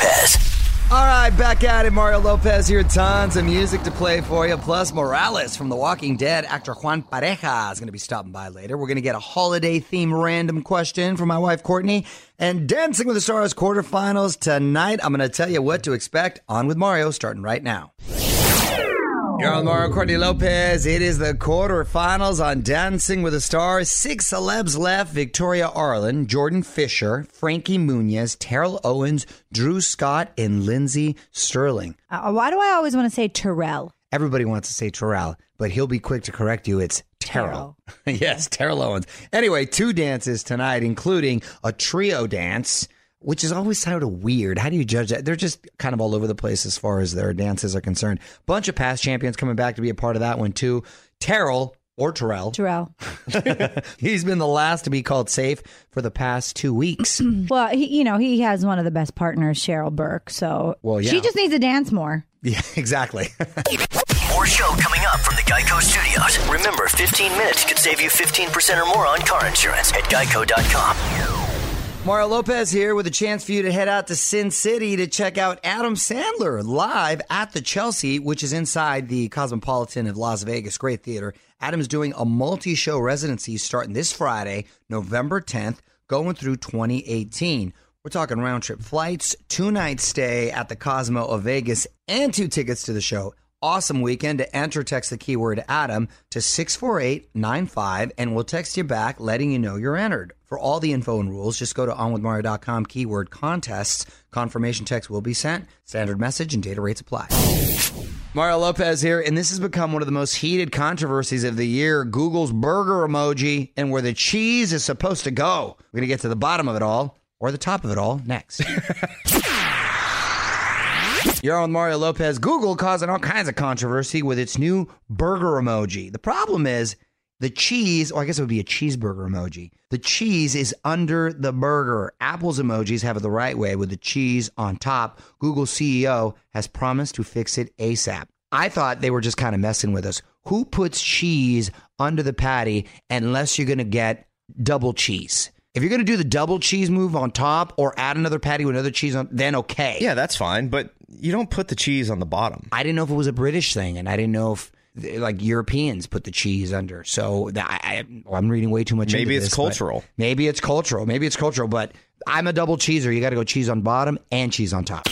Lopez. All right, back at it. Mario Lopez here. Tons of music to play for you. Plus, Morales from The Walking Dead, actor Juan Pareja, is going to be stopping by later. We're going to get a holiday theme random question from my wife, Courtney. And Dancing with the Stars quarterfinals tonight. I'm going to tell you what to expect on with Mario starting right now. You're on Mario Courtney Lopez. It is the quarterfinals on Dancing with the Stars. Six celebs left Victoria Arlen, Jordan Fisher, Frankie Muniz, Terrell Owens, Drew Scott, and Lindsey Stirling. Uh, why do I always want to say Terrell? Everybody wants to say Terrell, but he'll be quick to correct you. It's Terrell. yes, Terrell Owens. Anyway, two dances tonight, including a trio dance which is always sort of weird. How do you judge that? They're just kind of all over the place as far as their dances are concerned. Bunch of past champions coming back to be a part of that one too. Terrell or Terrell. Terrell. He's been the last to be called safe for the past two weeks. well, he, you know, he has one of the best partners, Cheryl Burke. So Well, yeah. she just needs to dance more. yeah, exactly. More show coming up from the Geico Studios. Remember, 15 minutes could save you 15% or more on car insurance at geico.com. Mario Lopez here with a chance for you to head out to Sin City to check out Adam Sandler live at the Chelsea, which is inside the Cosmopolitan of Las Vegas. Great theater. Adam's doing a multi show residency starting this Friday, November 10th, going through 2018. We're talking round trip flights, two night stay at the Cosmo of Vegas, and two tickets to the show. Awesome weekend. To enter, text the keyword Adam to 64895 and we'll text you back letting you know you're entered. For all the info and rules, just go to onwithmario.com keyword contests. Confirmation text will be sent. Standard message and data rates apply. Mario Lopez here, and this has become one of the most heated controversies of the year Google's burger emoji and where the cheese is supposed to go. We're going to get to the bottom of it all or the top of it all next. You're on Mario Lopez. Google causing all kinds of controversy with its new burger emoji. The problem is the cheese, or I guess it would be a cheeseburger emoji. The cheese is under the burger. Apple's emojis have it the right way with the cheese on top. Google CEO has promised to fix it ASAP. I thought they were just kind of messing with us. Who puts cheese under the patty unless you're going to get double cheese? If you're going to do the double cheese move on top or add another patty with another cheese on, then okay. Yeah, that's fine, but you don't put the cheese on the bottom. I didn't know if it was a British thing, and I didn't know if like Europeans put the cheese under. So I, I, I'm reading way too much. Maybe it's this, cultural. Maybe it's cultural. Maybe it's cultural. But I'm a double cheeser. You got to go cheese on bottom and cheese on top.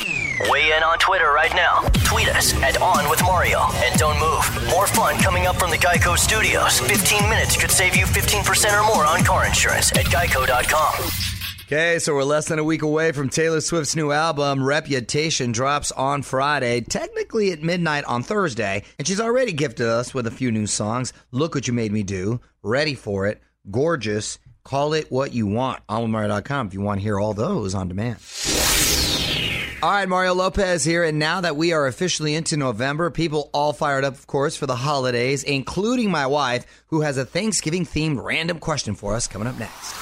Weigh on Twitter right now. Tweet us at On With Mario. And don't move. More fun coming up from the Geico Studios. 15 minutes could save you 15% or more on car insurance at geico.com. Okay, so we're less than a week away from Taylor Swift's new album, Reputation, drops on Friday, technically at midnight on Thursday, and she's already gifted us with a few new songs. Look What You Made Me Do, Ready for It, Gorgeous, Call It What You Want, onwithmario.com if you want to hear all those on demand. All right, Mario Lopez here, and now that we are officially into November, people all fired up, of course, for the holidays, including my wife, who has a Thanksgiving themed random question for us coming up next.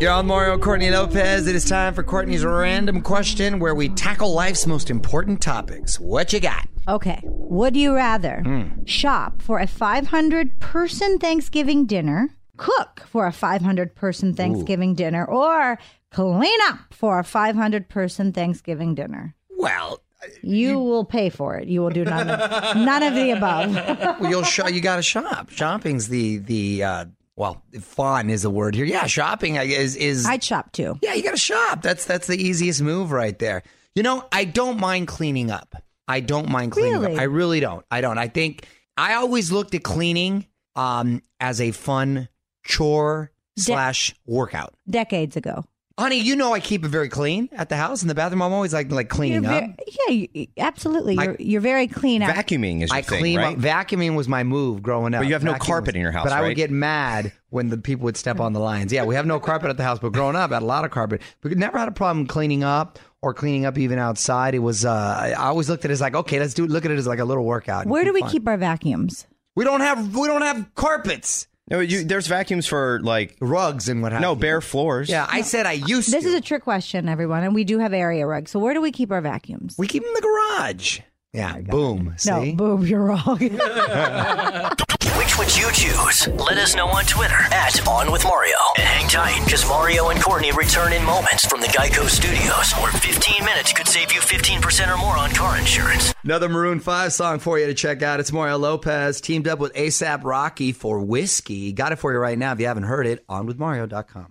You're on Mario Courtney Lopez. It is time for Courtney's random question where we tackle life's most important topics. What you got? Okay. Would you rather Hmm. shop for a 500 person Thanksgiving dinner, cook for a 500 person Thanksgiving dinner, or clean up for a 500 person Thanksgiving dinner? Well, You will pay for it. You will do none of, none of the above. well you'll shop. You got to shop. Shopping's the the uh, well, fun is the word here. Yeah, shopping is is I'd shop too. Yeah, you got to shop. That's that's the easiest move right there. You know, I don't mind cleaning up. I don't mind cleaning Really? up. I really don't. I don't. I think I always looked at cleaning um as a fun chore slash workout. Decades ago. Honey, you know I keep it very clean at the house in the bathroom. I'm always like like You're cleaning up. ve- yeah, you, absolutely. I- You're, you're very clean out. Vacuuming is your I thing, clean right? up. Vacuuming was my move growing up. But you have no Vacuuming carpet was- in your house, But I would right? get mad when the people would step on the lines. Yeah, we have no carpet at the house, but growing up, I had a lot of carpet. But we never had a problem cleaning up or cleaning up even outside. It was. Uh, I I always looked at it as like, okay, let's do. Look at it as like a little workout. Where do we fun. keep our vacuums? We don't have. We don't have carpets, No, you, there's vacuums for like rugs, and what have no you. bare floors. Yeah, I said I used This to. is a trick question, everyone, and we do have area rugs. So where do we keep our vacuums? we keep them in the garage. Yeah, oh boom. See? No, boom, you're wrong. Would you choose? Let us know on Twitter at On With Mario. And hang tight, because Mario and Courtney return in moments from the Geico Studios, where 15 minutes could save you 15% or more on car insurance. Another Maroon 5 song for you to check out. It's Mario Lopez teamed up with ASAP Rocky for Whiskey. Got it for you right now if you haven't heard it on withmario.com.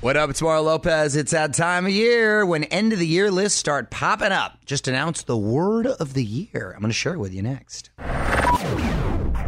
What up? It's Mario Lopez. It's that time of year when end of the year lists start popping up. Just announced the word of the year. I'm going to share it with you next.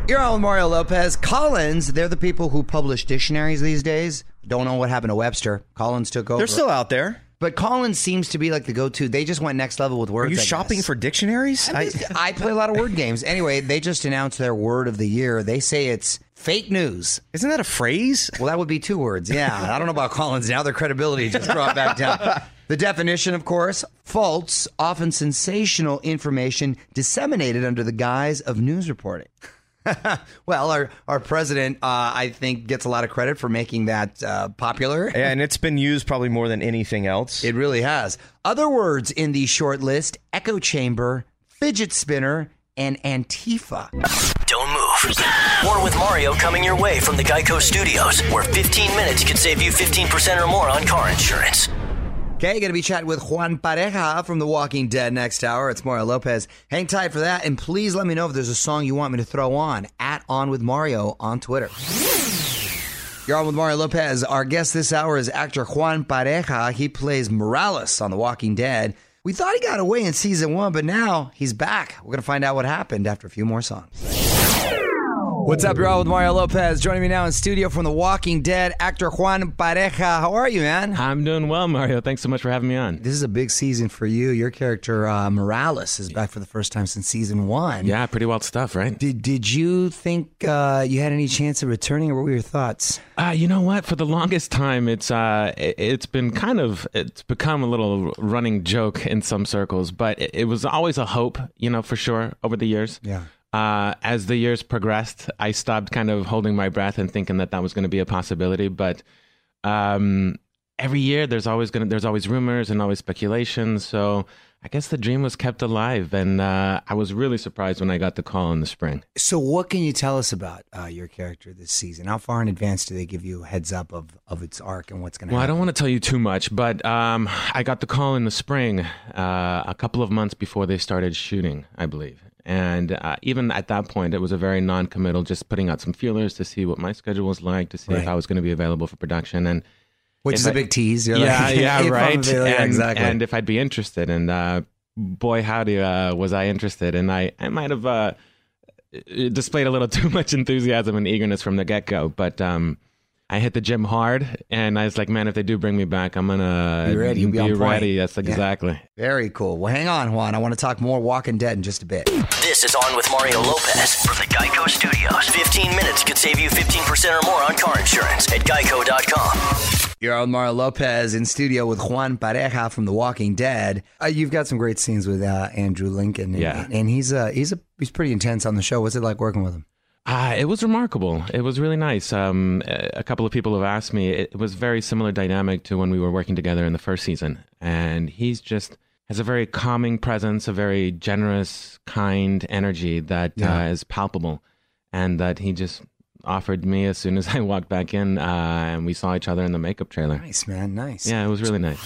You're on with Mario Lopez. Collins, they're the people who publish dictionaries these days. Don't know what happened to Webster. Collins took over. They're still out there. But Collins seems to be like the go-to. They just went next level with words. Are you I shopping guess. for dictionaries? I, I play a lot of word games. Anyway, they just announced their word of the year. They say it's fake news. Isn't that a phrase? Well, that would be two words. Yeah. I don't know about Collins now. Their credibility just dropped back down. The definition, of course, false, often sensational information disseminated under the guise of news reporting. well, our, our president, uh, I think, gets a lot of credit for making that uh, popular. and it's been used probably more than anything else. It really has. Other words in the short list echo chamber, fidget spinner, and Antifa. Don't move. More with Mario coming your way from the Geico Studios, where 15 minutes could save you 15% or more on car insurance. Okay, going to be chatting with Juan Pareja from The Walking Dead next hour. It's Mario Lopez. Hang tight for that, and please let me know if there's a song you want me to throw on at On With Mario on Twitter. You're on with Mario Lopez. Our guest this hour is actor Juan Pareja. He plays Morales on The Walking Dead. We thought he got away in season one, but now he's back. We're going to find out what happened after a few more songs. What's up, y'all? with Mario Lopez. Joining me now in studio from The Walking Dead, actor Juan Pareja. How are you, man? I'm doing well, Mario. Thanks so much for having me on. This is a big season for you. Your character uh, Morales is back for the first time since season one. Yeah, pretty wild stuff, right? Did Did you think uh, you had any chance of returning, or what were your thoughts? Uh, you know what? For the longest time, it's uh, it, it's been kind of it's become a little running joke in some circles, but it, it was always a hope, you know, for sure over the years. Yeah. Uh, as the years progressed, I stopped kind of holding my breath and thinking that that was going to be a possibility. But um, every year, there's always going to there's always rumors and always speculation. So I guess the dream was kept alive, and uh, I was really surprised when I got the call in the spring. So, what can you tell us about uh, your character this season? How far in advance do they give you a heads up of, of its arc and what's going to happen? Well, I don't want to tell you too much, but um, I got the call in the spring, uh, a couple of months before they started shooting, I believe. And uh, even at that point, it was a very non-committal, just putting out some feelers to see what my schedule was like, to see Right. if I was going to be available for production. And Which is a I- big tease. You're yeah, like, yeah, right. available- yeah, exactly. and if I'd be interested, and uh, boy, howdy, uh, was I interested, and I, I might have uh, displayed a little too much enthusiasm and eagerness from the get go, but um, I hit the gym hard, and I was like, man, if they do bring me back, I'm gonna Be ready, be on point. ready. Yes, Yeah. exactly. Very cool. Well, hang on, Juan. I want to talk more Walking Dead in just a bit. This is On with Mario Lopez from the Geico Studios. 15 minutes could save you 15% or more on car insurance at geico.com. You're on Mario Lopez in studio with Juan Pareja from The Walking Dead. Uh, you've got some great scenes with uh, Andrew Lincoln, and, Yeah. and he's uh, he's a he's pretty intense on the show. What's it like working with him? Uh, it was remarkable. It was really nice. Um, a a couple of people have asked me. It was very similar dynamic to when we were working together in the first season, and he's just has a very calming presence, a very generous, kind energy that Yeah. uh, is palpable, and that he just offered me as soon as I walked back in, uh, and we saw each other in the makeup trailer. Nice man, nice. Yeah, it was really nice.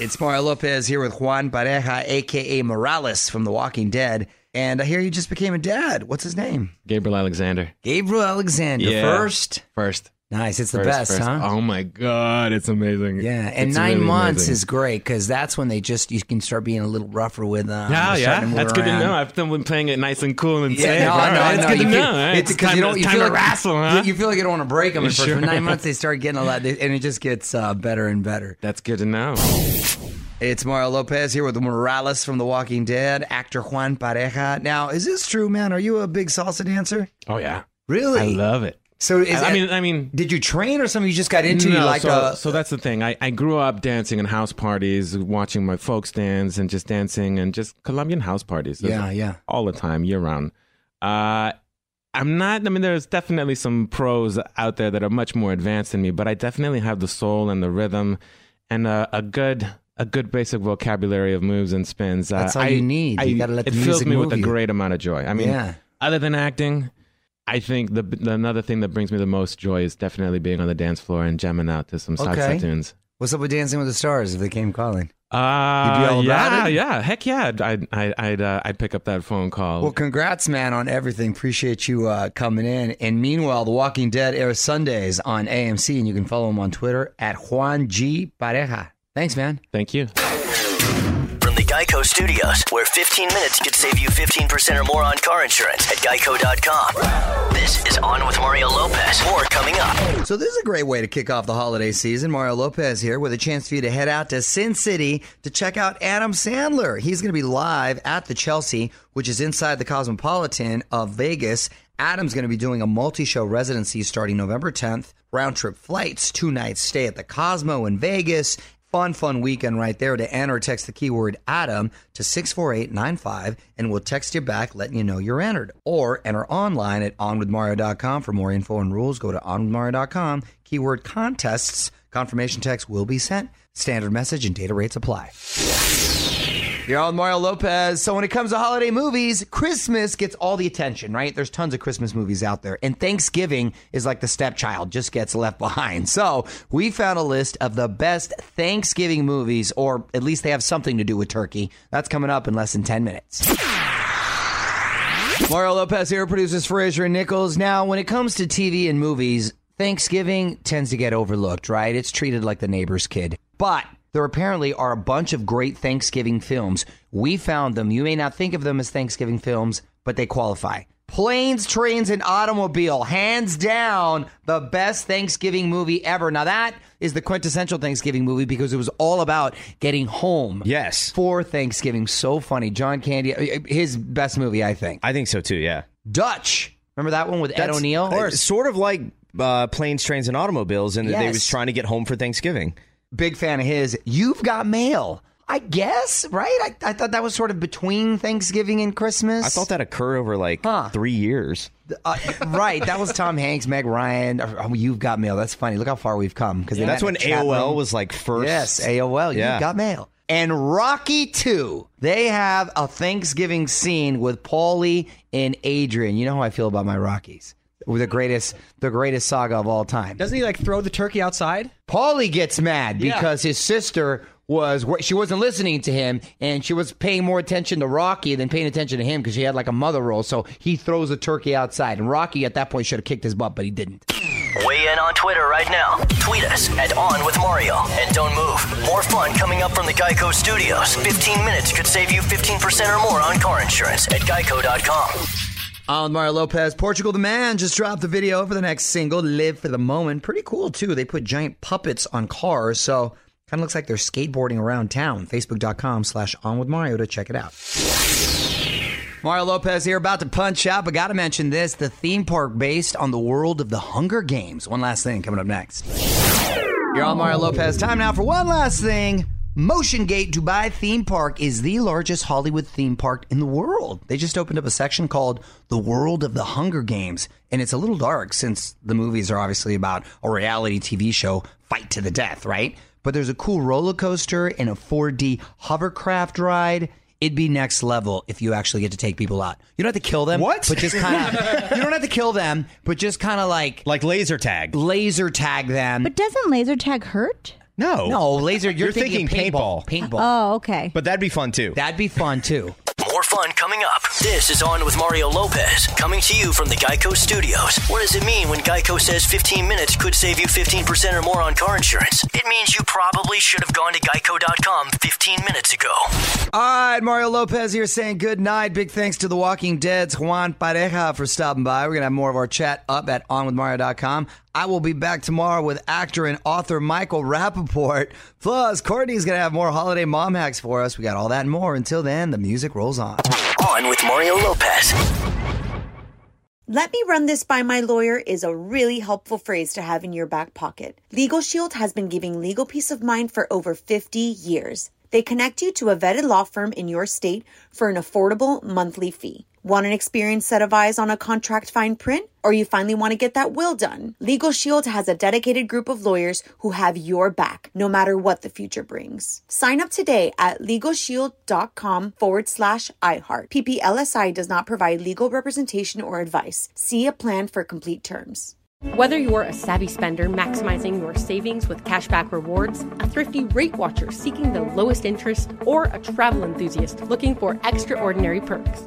It's Mario Lopez here with Juan Pareja, aka Morales from The Walking Dead, and I hear you just became a dad. What's his name? Gabriel Alexander. Gabriel Alexander. Yeah. First, First. nice. It's the First, best, first. huh? Oh my god, it's amazing. Yeah, and It's nine really months amazing. is great because that's when they just you can start being a little rougher with them. Yeah, yeah, starting to move that's good to know. I've been playing it nice and cool and Yeah, safe. no, no, right, no. It's good you to feel- know. right? It's because time, you don't. to, You time feel like wrestle, huh? You, you feel like you don't want to break them at first. Sure. For nine months, they start getting a lot, and it just gets uh, better and better. That's good to know. It's Mario Lopez here with Morales from The Walking Dead, actor Juan Pareja. Now, is this true, man? Are you a big salsa dancer? Oh yeah, Really? I love it. So, is I, I mean, I mean, did you train or something you just got into? you no, like so, uh, so that's the thing. I, I grew up dancing in house parties, watching my folks dance, and just dancing and just Colombian house parties. Yeah, yeah. all the time, year round. Uh, I'm not. I mean, there's definitely some pros out there that are much more advanced than me, but I definitely have the soul and the rhythm, and a, a good. A good basic vocabulary of moves and spins. Uh, That's all I, you need. I, You gotta let the it fills music me with move a great amount of joy. I mean, Yeah. other than acting, I think the, the another thing that brings me the most joy is definitely being on the dance floor and jamming out to some salsa Okay. tunes. what's up with Dancing with the Stars if they came calling? Uh, You'd be all about yeah, yeah, heck yeah! I'd I'd I'd, uh, I'd pick up that phone call. Well, congrats, man, on everything. Appreciate you uh, coming in. And meanwhile, The Walking Dead airs Sundays on AMC, and you can follow him on Twitter at Juan G. Pareja. Thanks, man. Thank you. From the Geico Studios, where 15 minutes could save you 15% or more on car insurance at geico.com. This is On with Mario Lopez. More coming up. So this is a great way to kick off the holiday season. Mario Lopez here with a chance for you to head out to Sin City to check out Adam Sandler. He's going to be live at the Chelsea, which is inside the Cosmopolitan of Vegas. Adam's going to be doing a multi-show residency starting November 10th. Round trip flights, two nights stay at the Cosmo in Vegas. Fun, fun weekend right there. To enter, text the keyword Adam to 64895 and we'll text you back letting you know you're entered. Or enter online at onwithmario.com for more info and rules. Go to onwithmario.com, keyword contests. Confirmation text will be sent. Standard message and data rates apply. You're on Mario Lopez. So when it comes to holiday movies, Christmas gets all the attention, right? There's tons of Christmas movies out there. And Thanksgiving is like the stepchild, just gets left behind. So we found a list of the best Thanksgiving movies, or at least they have something to do with turkey. That's coming up in less than 10 minutes. Mario Lopez here, produces Fraser and Nichols. Now, when it comes to TV and movies, Thanksgiving tends to get overlooked, right? It's treated like the neighbor's kid. But there apparently are a bunch of great Thanksgiving films. We found them. You may not think of them as Thanksgiving films, but they qualify. Planes, Trains, and Automobile, hands down, the best Thanksgiving movie ever. Now, that is the quintessential Thanksgiving movie because it was all about getting home. Yes. For Thanksgiving. So funny. John Candy, his best movie, I think. I think so too. Yeah. Dutch. Remember that one with Ed That's- O'Neill? uh, sort of like uh, planes, trains, and automobiles, and they was trying to get home for Thanksgiving. Big fan of his. You've got mail. I guess, right? I, I thought that was sort of between Thanksgiving and Christmas. I thought that occurred over like three years. Uh, right. That was Tom Hanks, Meg Ryan. Oh, you've got mail. That's funny. Look how far we've come. Because That's when AOL was like first. Yes, AOL. Yeah. You've got mail. And Rocky 2, they have a Thanksgiving scene with Paulie and Adrian. You know how I feel about my Rockies. We're the greatest, the greatest saga of all time. Doesn't he like throw the turkey outside? Paulie gets mad Yeah. because his sister was she wasn't listening to him and she was paying more attention to Rocky than paying attention to him because she had like a mother role. So he throws the turkey outside, and Rocky at that point should have kicked his butt, but he didn't. Weigh in on Twitter right now. Tweet us at On With Mario. And don't move. More fun coming up from the Geico Studios. 15 minutes could save you 15% or more on car insurance at geico.com. On Mario Lopez, Portugal the Man just dropped the video for the next single, Live for the Moment. Pretty cool, too. They put giant puppets on cars, so kind of looks like they're skateboarding around town. Facebook.com slash On With Mario to check it out. Mario Lopez here, about to punch out, but got to mention this the theme park based on the world of the Hunger Games. One last thing coming up next. You're on Mario Lopez. Time now for one last thing. Motiongate Dubai theme park is the largest Hollywood theme park in the world. They just opened up a section called The World of the Hunger Games, and it's a little dark since the movies are obviously about a reality TV show fight to the death, right? But there's a cool roller coaster and a 4D hovercraft ride. It'd be next level if you actually get to take people out. You don't have to kill them. What? But just kind of, you don't have to kill them, but just kind of like Like laser tag. laser tag them. But doesn't laser tag hurt? No. no, laser, you're, You're thinking paintball. Paintball. Oh, okay. But that'd be fun too. That'd be fun too. More fun coming up. This is On with Mario Lopez, coming to you from the Geico Studios. What does it mean when Geico says 15 minutes could save you 15% or more on car insurance? It means you probably should have gone to geico.com 15 minutes ago. All right, Mario Lopez here saying good night. Big thanks to The Walking Dead's Juan Pareja for stopping by. We're going to have more of our chat up at onwithmario.com. I will be back tomorrow with actor and author Michael Rapaport. Plus, Courtney's going to have more holiday mom hacks for us. We got all that and more. Until then, the music rolls on. On with Mario Lopez. Let me run this by my lawyer is a really helpful phrase to have in your back pocket. Legal Shield has been giving legal peace of mind for over 50 years. They connect you to a vetted law firm in your state for an affordable monthly fee. Want an experienced set of eyes on a contract fine print? Or you finally want to get that will done? Legal Shield has a dedicated group of lawyers who have your back, no matter what the future brings. Sign up today at LegalShield.com forward slash iHeart. PPLSI does not provide legal representation or advice. See a plan for complete terms. Whether you're a savvy spender maximizing your savings with cashback rewards, a thrifty rate watcher seeking the lowest interest, or a travel enthusiast looking for extraordinary perks,